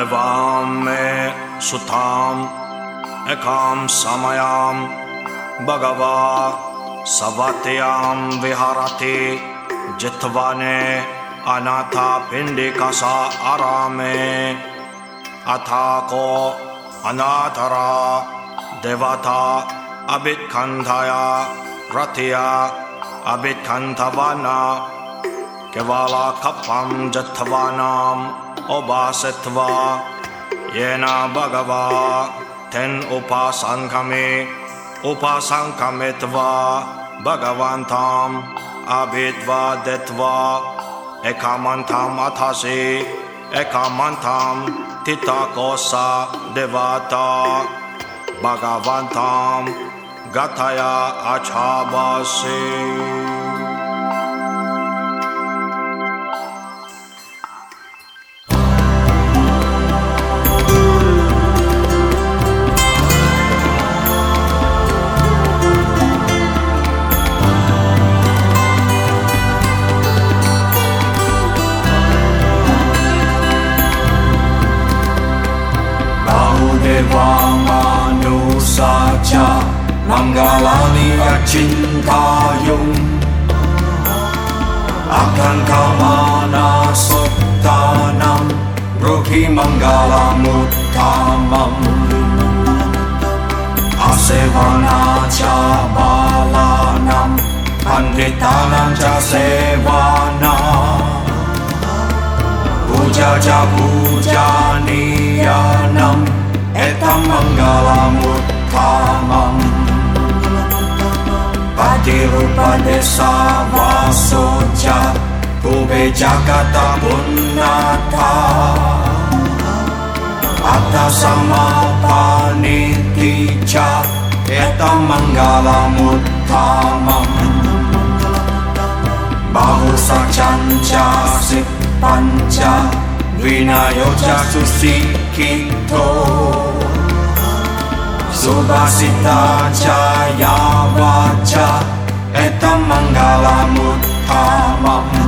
एवां मे सुताम् एकां समयां भगवा सवत्यां विहरति जित्वने अनाथापिण्डिकसा आरामे। अथा को अनाथरा देवता अभिन्धाया रथया अभिखन्थावना केवा जत्वानाम् उपासत्वा, येना भगवा, तिन् उपासङ्गमे उपासङ्गमित्वा भगवन्ताम् अभित्वा दित्वा एकामन्थाम् अथसि एकामन्थां तितकोसा देवता भगवन्तां गतया बासी devamano sacha mangalani achintayum. Akankamana suttanam rohi mangalamuttamam asevana cha balanam pandritanam cha sevana puja cha puja niyanam Kereta menggalamut taman Padi desa Vasoja Kube Jakarta Bunata Atas sama panitija Kereta menggalamut taman Bahu sacanca sip Vinayoja susi kita Subhasita Jaya wajah Eta Manggala Muttamam.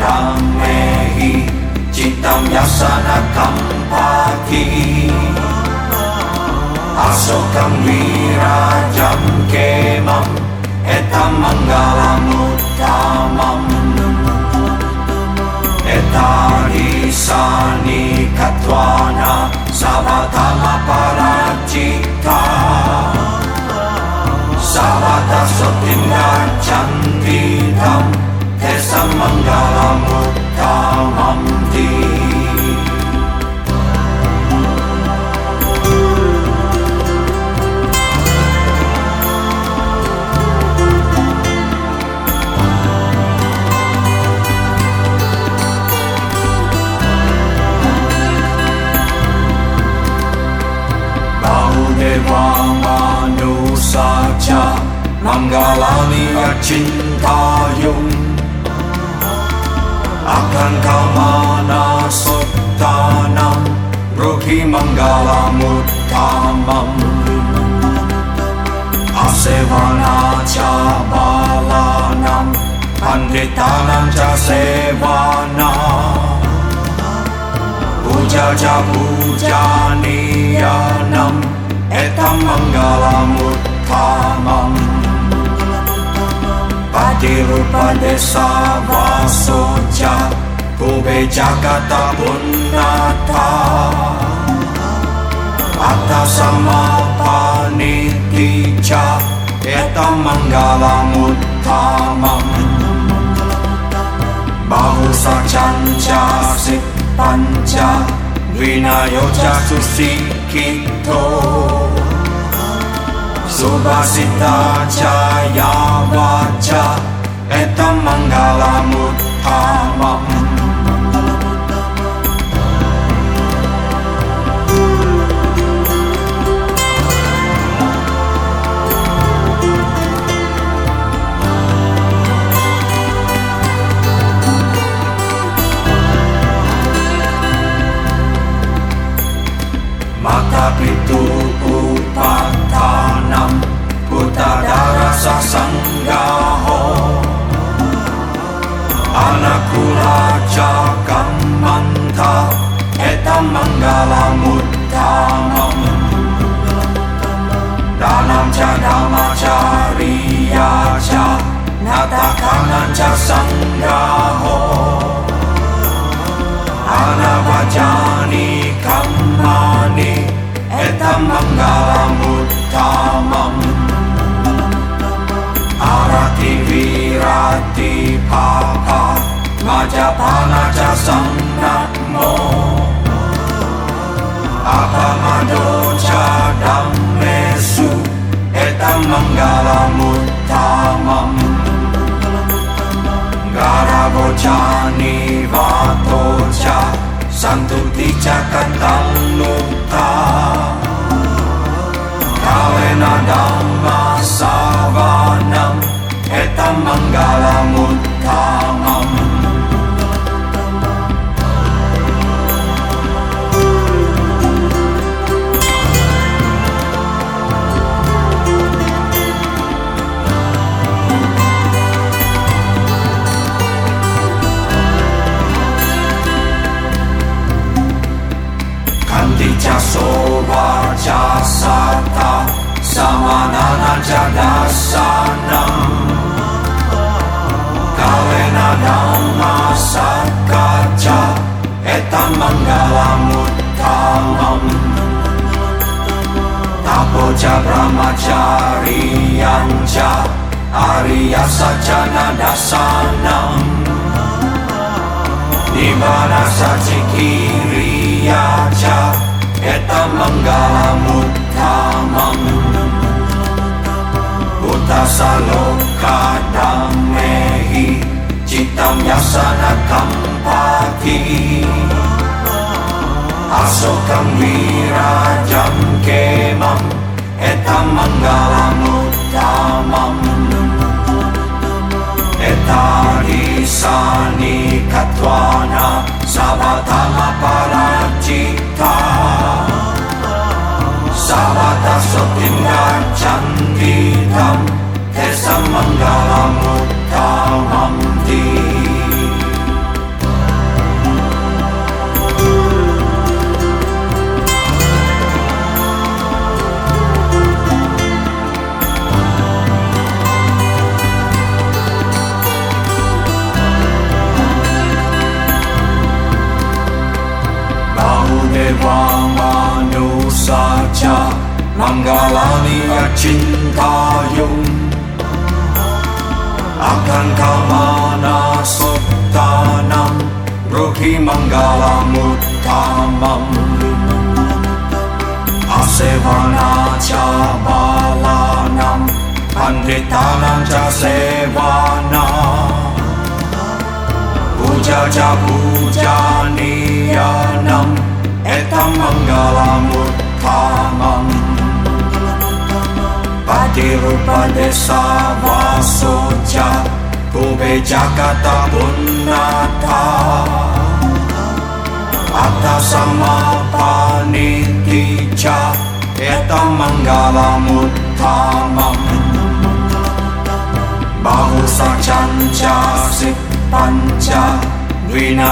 dhamehi Citam yasana kampati Asokam virajam kemam Etam mangalamuttamam Etadisani katwana Savatama parajita Savata sotinga Tesam mangalamuttamam ti Bahudeva manusacha Manggalani acintayum akan kau mana tanam Ruhi manggala mutamam. Asewana cabalanam Panditanam cawana Puja jabu janianam Etam manggala muttamam desa vasoja Kube jagata punnata Atta samapanitija Etam mangalamuttamam Bahusachancha sit pancha Vinayocha susikito Subhasita Jaya Vaja Eta Mangala Muttama Muttama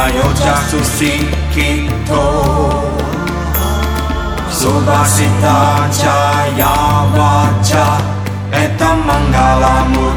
mają czasu सुभाषिता छाया वाचा एतं मङ्गालां मूर्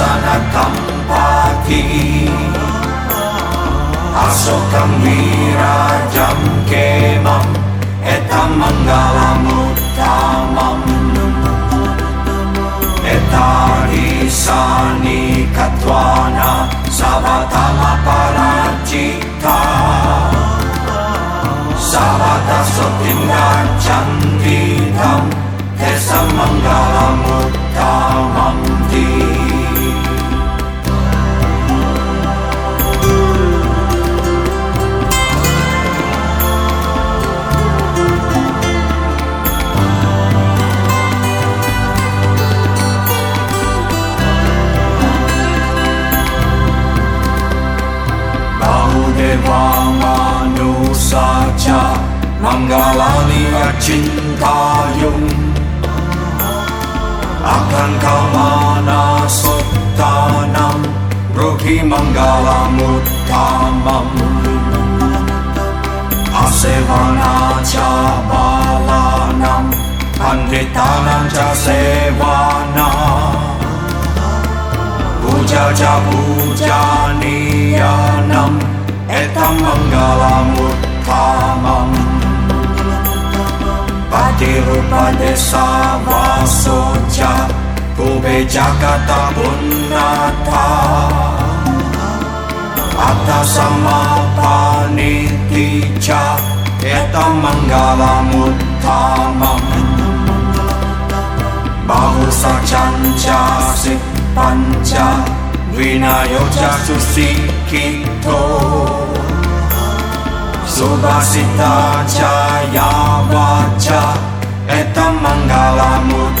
sanakampati Asokam virajam kemam etam mangalamuttamam Etari sani katwana savatama parajita Savata sotim rajantitam tesamangalamuttamanti wa manusacha Mangalani achintayum Akan kamana sottanam Ruhi mangalamuttamam Asevanacha balanam Panditanam cha sevanam Puja cha puja niyanam tamang galamut tamang Pati rupa desa vasocha Kube jakata punata Ata sama paniticha Etam mangala muttamam Bahu sacanca sik panca Vinayoca susikito सुभाषिता च यावाच एतं मङ्गलमुत्थामम्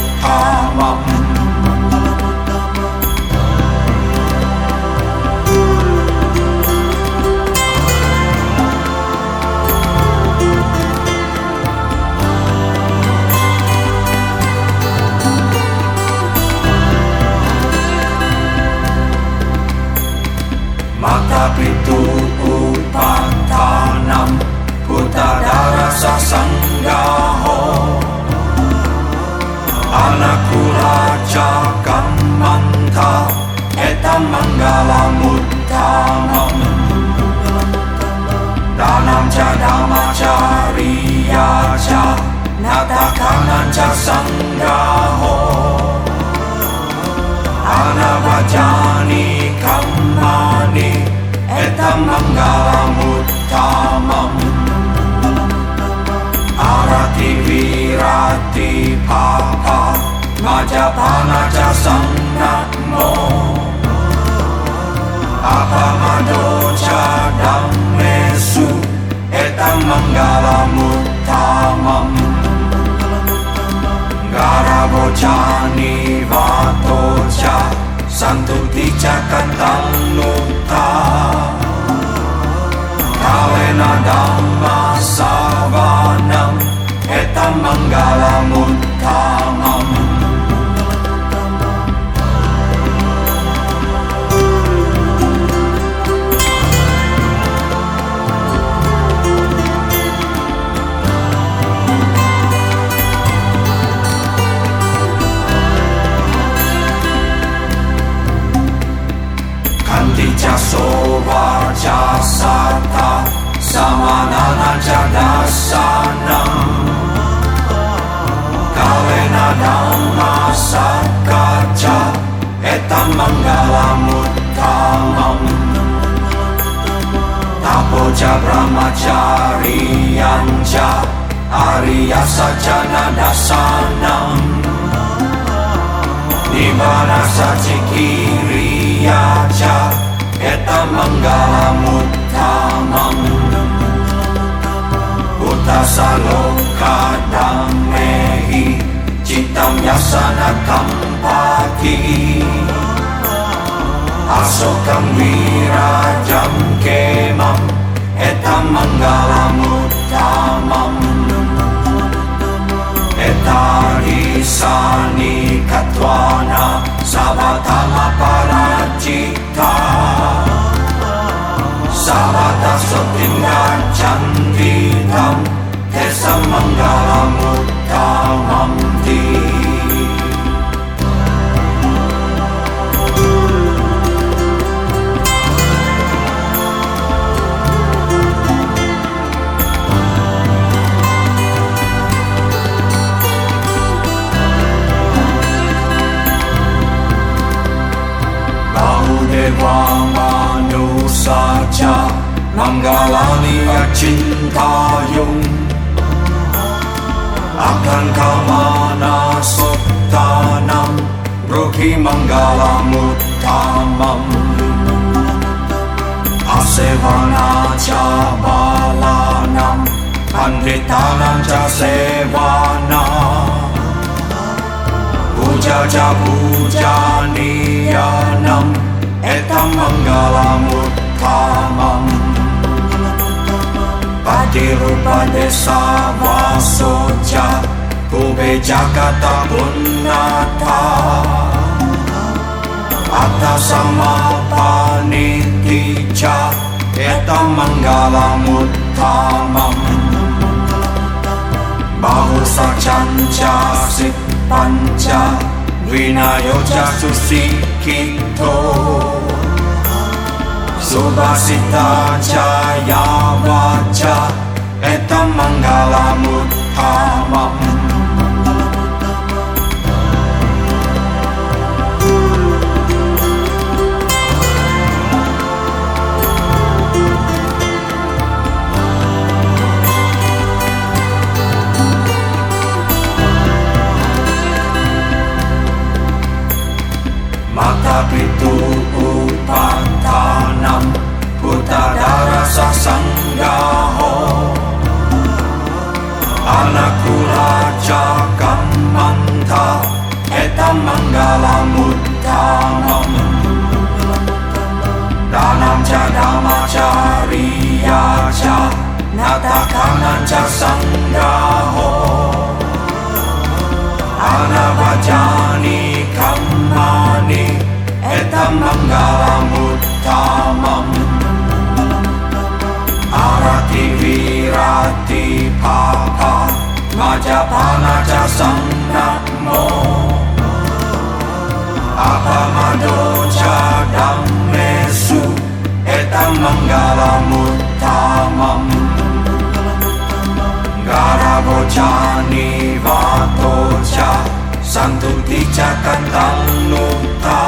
Mata Anakuraja kammanta Etam Mangala muttamam Danam cha dhamma cha riya cha Natakanan cha sanggaho Anavajani kammani Etam manggalamuttamam Arati virati papa Chà pa na cha sam na mo apa ma do cha dhammesu Etam ni va to cha. Saja Brahmacari Anja Arya Sajana Dasanam Nibbana Sajikiri Aja Eta Manggala Muttamam Utasaloka Damehi Citam Yasana Kampaki Asokam Wirajam Kemam. את המנגל המוטה את הריסני קטואנה, סבתה הפרצ'יטה. Manggalani acintayung Akan kamana sottanam Ruki manggalamuttamam Asevana cha balanam Panditanam cha sevana Puja cha puja niyanam, Etam manggalamuttamam Patirupa desa vasoja Kube jakata punnata Atta samapaniti cha Etam manggalamuttamam Bahusachancha pancha Vinayo cha susikito सुभाषिता च चायावाच एतं मङ्गलामुत्थाम rasa sanggaho anakula cha Kamanta Eta Manggala Muttamam Danam Jadama cha, Nata Kananja Sanggaho Anavajani Kamani, Eta mangala Muttamam virati papa Majapana cha sannamo Apamado cha dhammesu etam mangalamutamam Garabocani vatocha Santutica cantanuta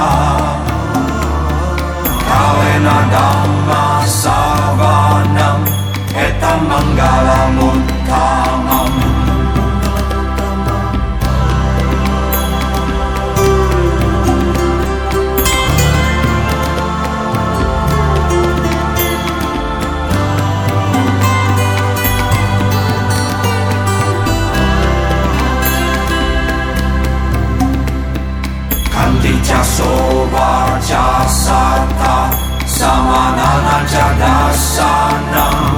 Kalena dhamma Mangala Muttamam. Kandija Sovarja Sata Samanana Jadasanam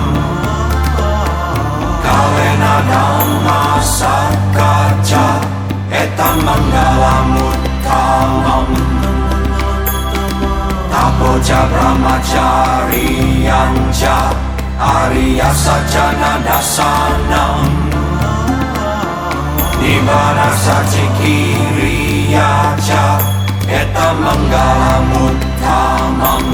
bocah brahmacari anja Arya sajana dasanam Di mana saja kiri aja Eta menggala mutamam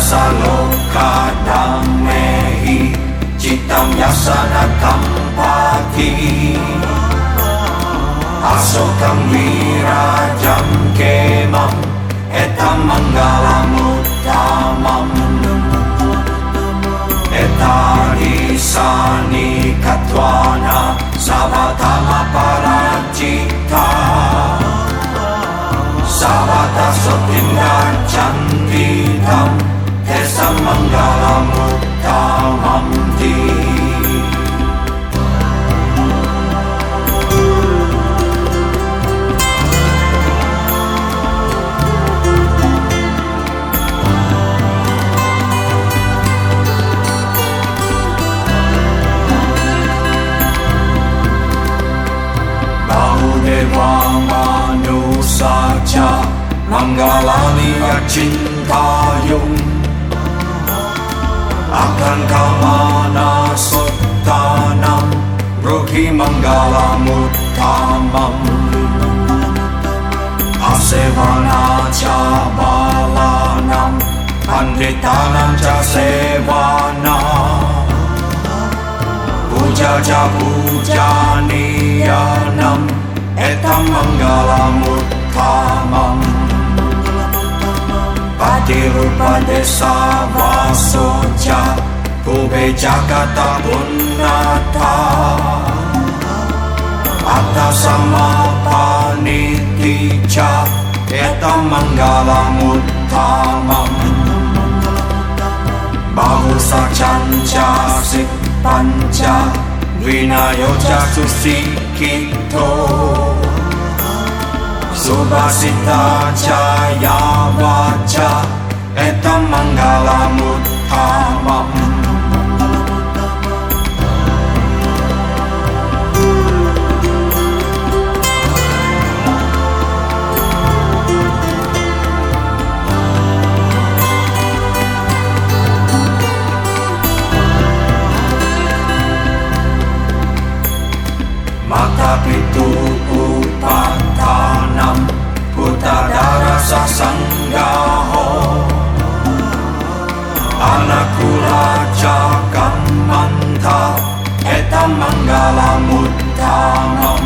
saloka damai Citam Yasanatam Pati Asokam Virajam Kemam Etam mangalam Mangalamuttamam Etani sani katwana savatama parajita. Savata sotinga chanditam Tesam 남가라니가 진다용 아칸 가마나 소타남 루히 망가라 무타맘 아세바나 자발라남 반디타남 자세바나? 부자자 부자니야남? 에탐 망가라 무타 самом Patiru pada savasoja Kube jakata punata Atta sama panitija Eta mangala muttamam Bahu sacanca sik panca Vinayoja susikito Subhasita Jaya Vaca Eta Manggala Muttama Muttama Utadara sasanggaho Anakula jagamanta Etam manggalamuttamam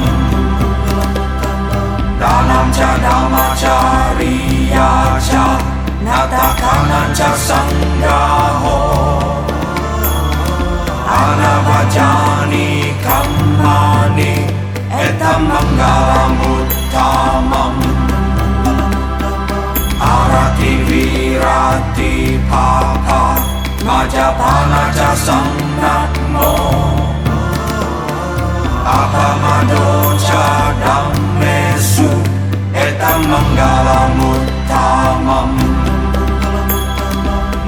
Danam cha dhamma chariya cha. Nata kanan cha sanggaho Anavajani kammani. Etam mangalamuttamam muttamam. क्रांतीभागा माझ्या भानाचा सम्राट मो आभा मानोचा डम्मेसु एतं मङ्गलमुत्थामम्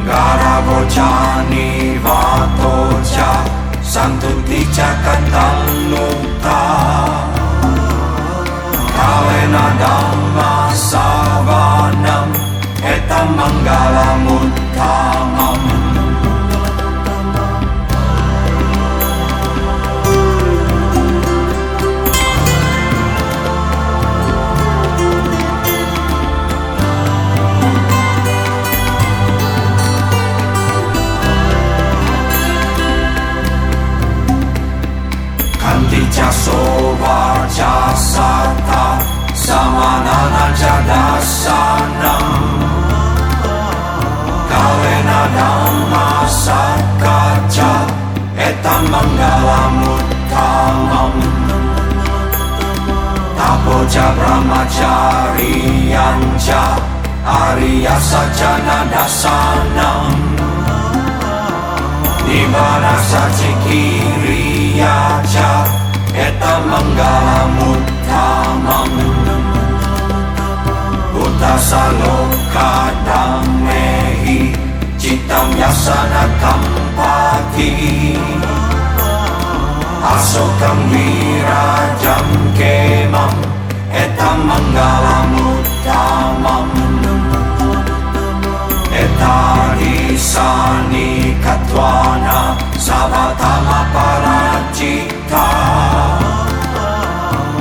गारवोचानि वातोचा सन्तुतिचा कथं मुक्ता कावेन धम्मा सावाना 만가와 못함함 Дитя сова, часа та, сама на начада санам. bocah brahmacari anja Arya sajana Citam yasana kampati Asokam virajam kemam Etam manggala muttamam Etadi sani katwana Savatama parajita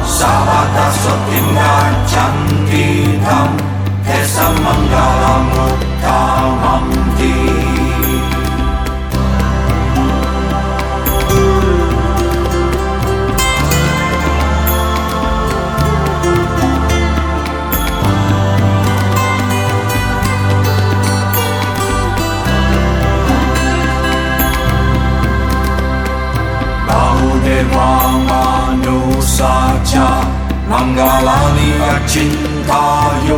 Savata sotim 대왕마누사차 망가라니 아친타용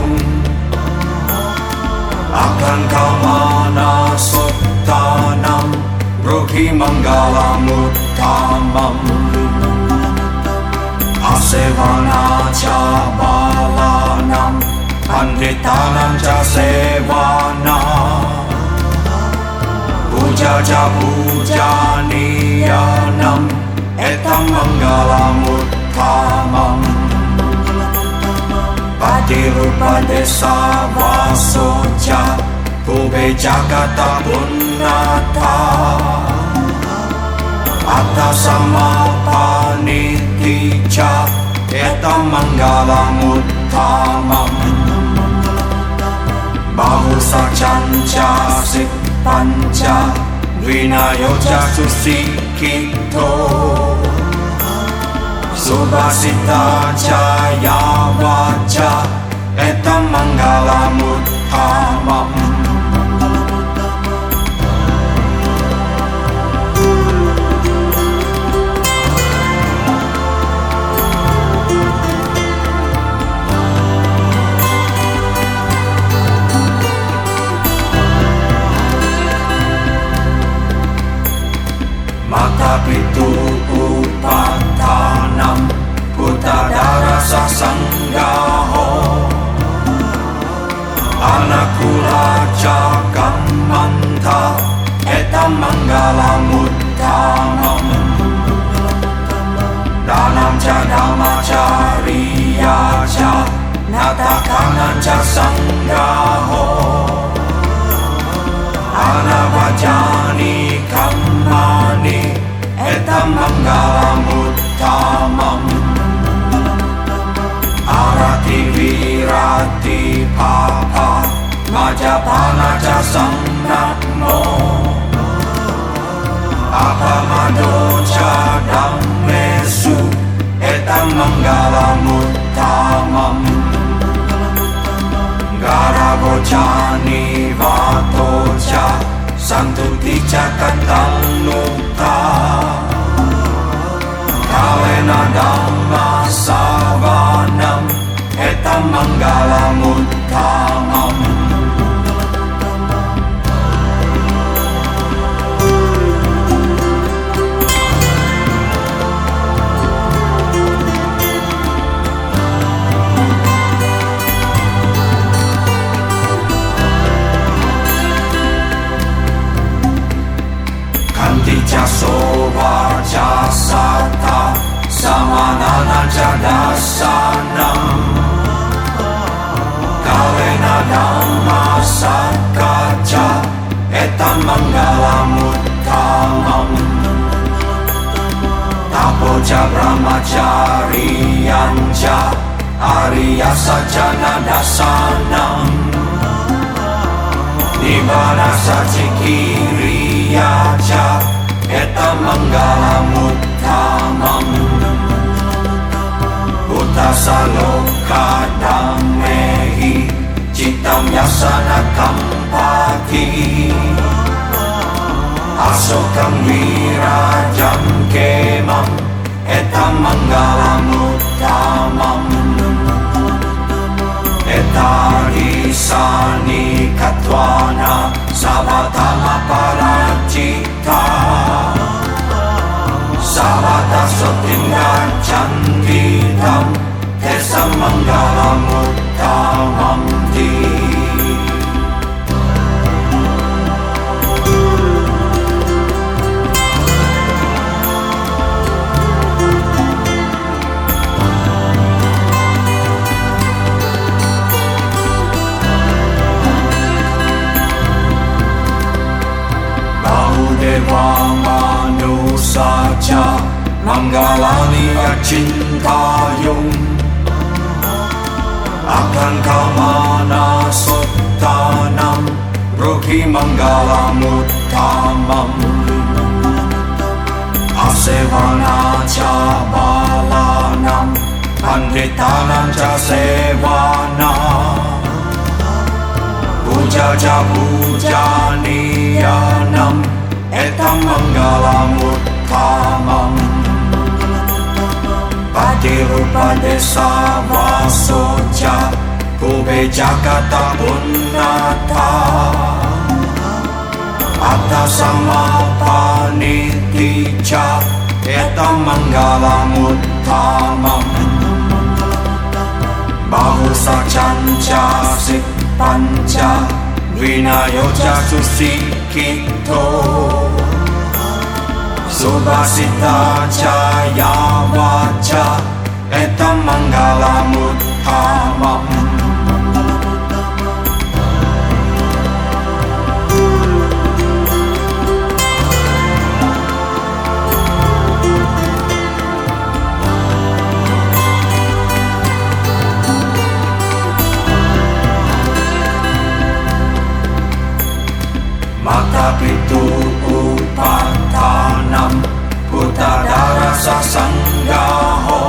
악한 가마나 속타남 로히 망가라 무타맘 아세바나 자발라남 반디타남 자세바나 부자자 부자니야남 niyanam Etam manggala Pati rupa desa vasoja Kube jagata punnata Atta samapanitija Etam manggala muttamam Bahu sacanca sit panca Vinayoja susikito Subhasita Jaya Waja Eta Mangala Muttama Mata Mata Pitu Utadara sasanggaho Anakula jagamanta Etam manggala muttamam Danam ca dhamma cariya ca Natakanan ca sanggaho Anavajani kamani Etam manggala muttamam santun pijakan kau Di mana saja kiri sajana dasanam Nibbana Uttasaloka Citam yasana kampati Asokam wirajam kemam Etam manggalamuttamam Etarisani katwana Savatama paracita Savata sotingan canditam Tesam manggalamuttamam di Deva manusaja Manggalani acintayung akan kau manasut tanam Rugi manggala mutamam Asewana cha balanam Pandetanam cha sevana Puja ca puja nianam Etam manggala mutamam desa vasoja Kube jakata punnata Atta Samapaniti Cha Eta Mangala Muttamam Bahu sacanca sik Pancha Vinayocha susikito Subhasita Chaya Vacha Etam Manggalamuttamam Mata pitu Utadara ho,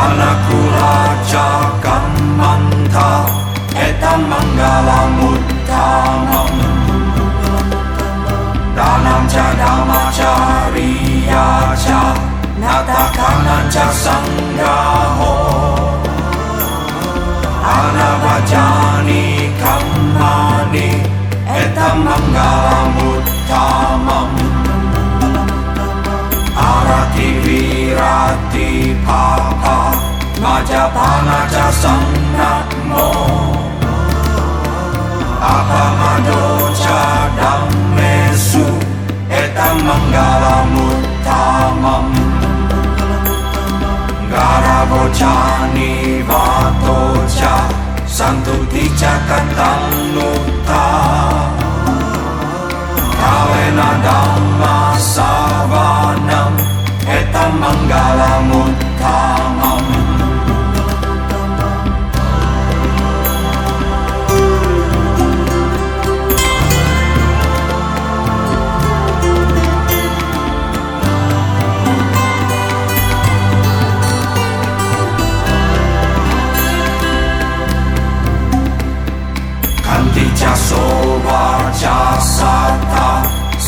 Anakula jakamanta Etam manggalamuttamam Danam ca dhamacariya cha, Natakanan ca sanggaho Majapana ca sannamo Apamado ca dhammesu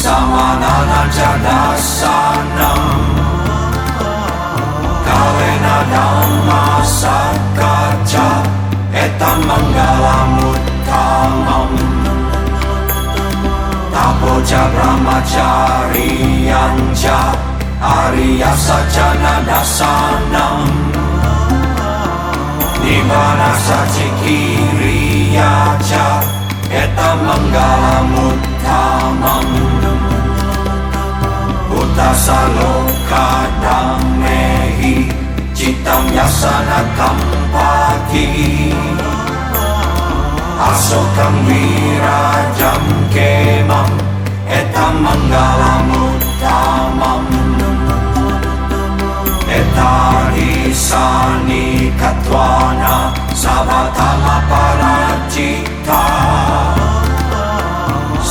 sama nana jada sana Kalena Dhamma Sakaja Etam Manggalamuttamam Tapoja Brahmacarianja Arya Sajana Dasanam Nibbana Sajikiriyaja sacikiriyaca Etam manggalamuttamam Uttasaloka dhamehi Chittam yasana kampati Asokam virajam kemam Etam mangalamuttamam Etahisani katwana ी क्वान्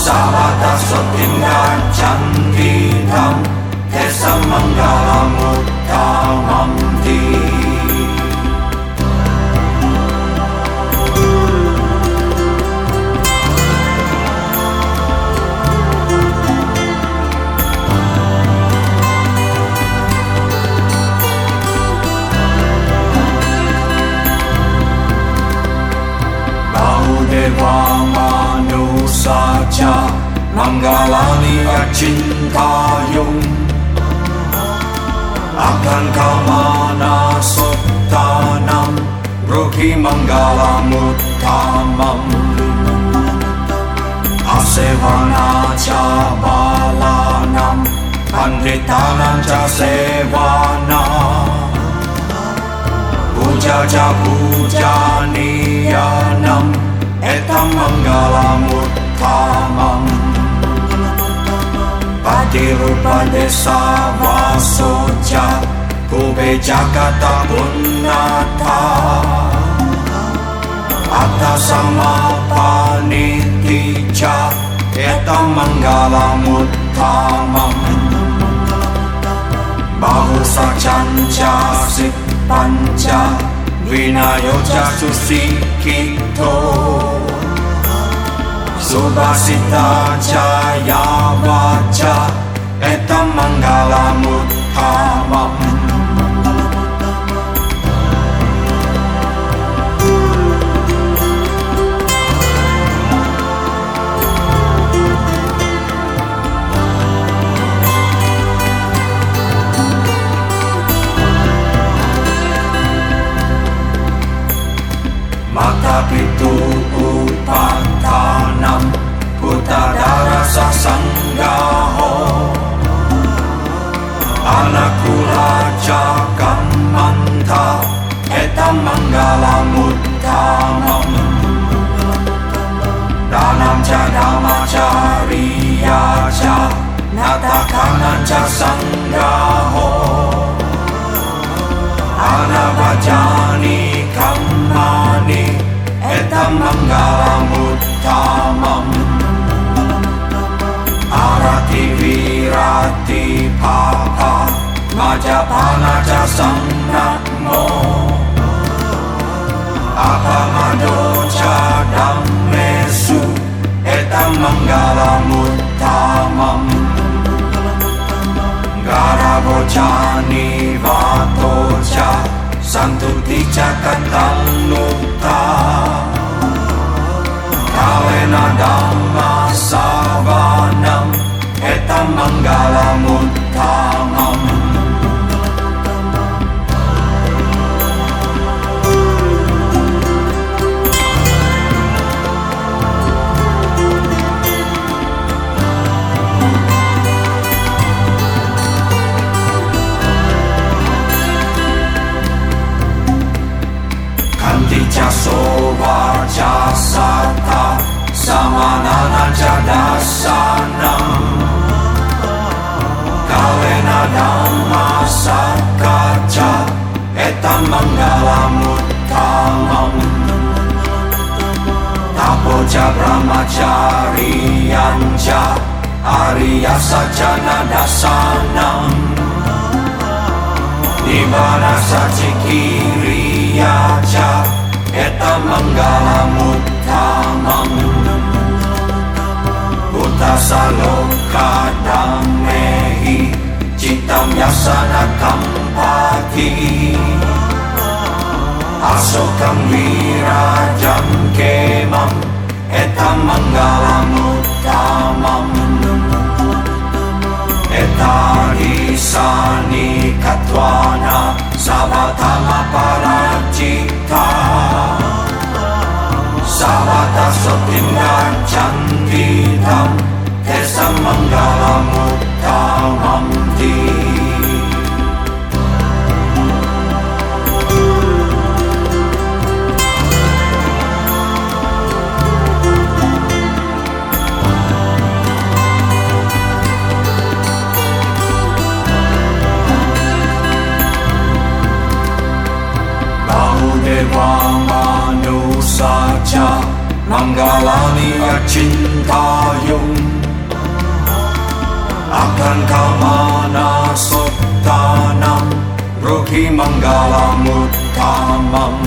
शित्वादस्वतिं गर्जन्वि तं ते देशमङ्गम् Bahudeva manusaja Manggalani acintayung Akan kamana brohi Mangala muttamam Asevana cha balanam Panditanam sevana sevanam Puja ja puja niyanam mangala muttamam Patirupa desa socha, Kube jakata punnata Atta samapanitija Etam mangalamuttamam Bahusacanja sit panca Vinayocha susikito Subhasita jaya vaja Etam mangalamuttamam Mata pitu sa sanggaho Anakku Raja Kamanta Etam manggalamuttamam Danam ca dhamma cariya ca Natakanan ca sanggaho Anavajani kammani Etam manggalamuttamam पाती पापा माझ्या भानाचा संभ्रमो अपमानोचा डम्मेषु एतं मङ्गलमुत्तमम् गारवोचानि वातो च सन्तुति च कथं नुक्ता कालेन धम्मसा 했단 망가라 못함 Kandica soba jasata Samana najada sanam Masar kaca Eta menggalamut tamam Tapo brahmacarianja Arya sajana dasanam. Nibana sajikiri aja Eta menggalamut tamam Utasaloka damai Cinta melaksanakan pagi Asokan wirajam kemam Eta manggalamu tamam Eta disani katwana Sabatama para cita Sabata sotinda cantitam Samangala Muttamamti Deva Manu Sacha Mangalani Achintayung akan kau mana sotana rohi manggala mutamam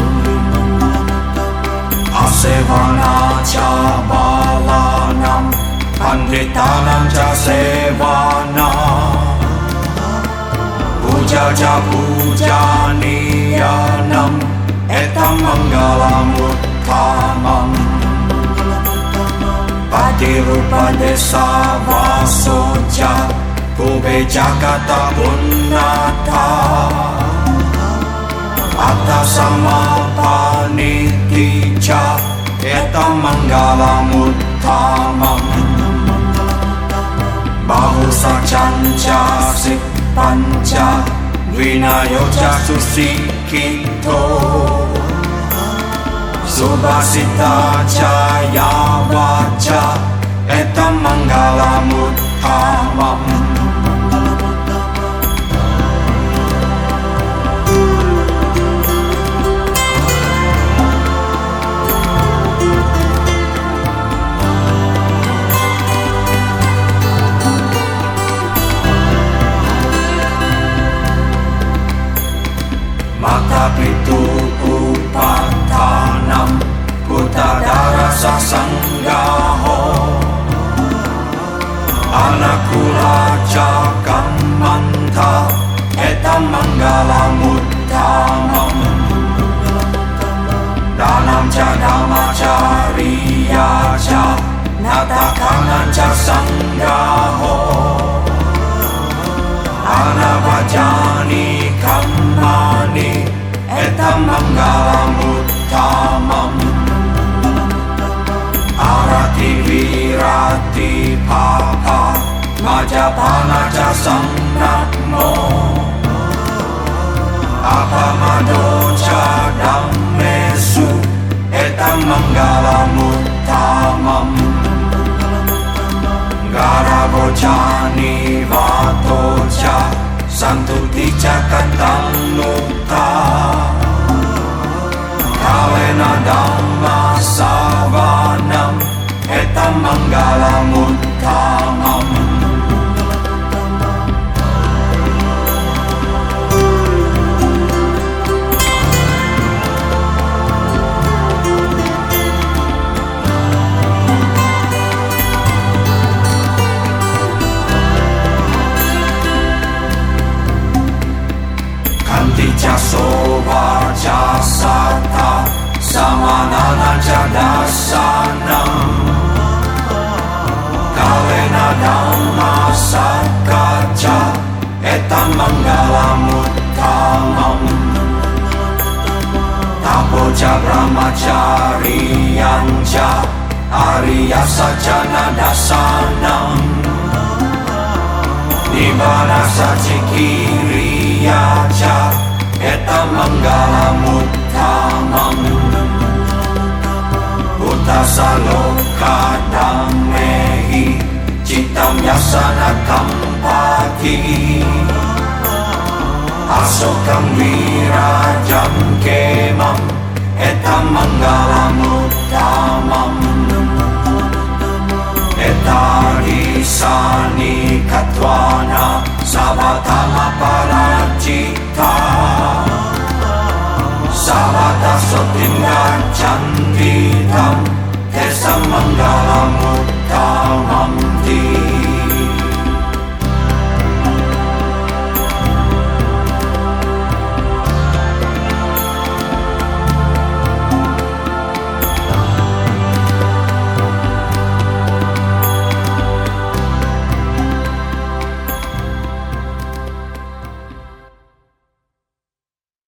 asevana cabalanam panditanam jasevana puja japu janiyanam etam manggala mutamam Patirupa desa vasoja Kube Jakarta Punnata Atta sama panitija Eta Mangala muttamam Bahu sacanca sik panca Vinayoja susikito Subhasita Jaya Vaja Etam Mangala Mudhavam sasanggaho Anakku raja kamanta Eta manggala muttamam Danam ca cari ca riya ca Nata kangan ca sanggaho. Anabajani kamani Eta manggala muttamam विराती पापा माझ्या भानाचा सम्राट मो अपमानोचा डम्मेसु एतं मङ्गलमुत्थामम् गारवोचानि वातो च सन्तुति च कथं नुक्ता धावेन दम्मा Дитя сова часата, сама на начада. brahmacari anja Arya sajana dasanam. Nibarasa cikiri aja Eta manggala muttamam Utasaloka damehi Cittam yasana kampati. Asokam virajam kemam. Katwana Savatama Parajita Savata Sotinga Chanditam te samangaramu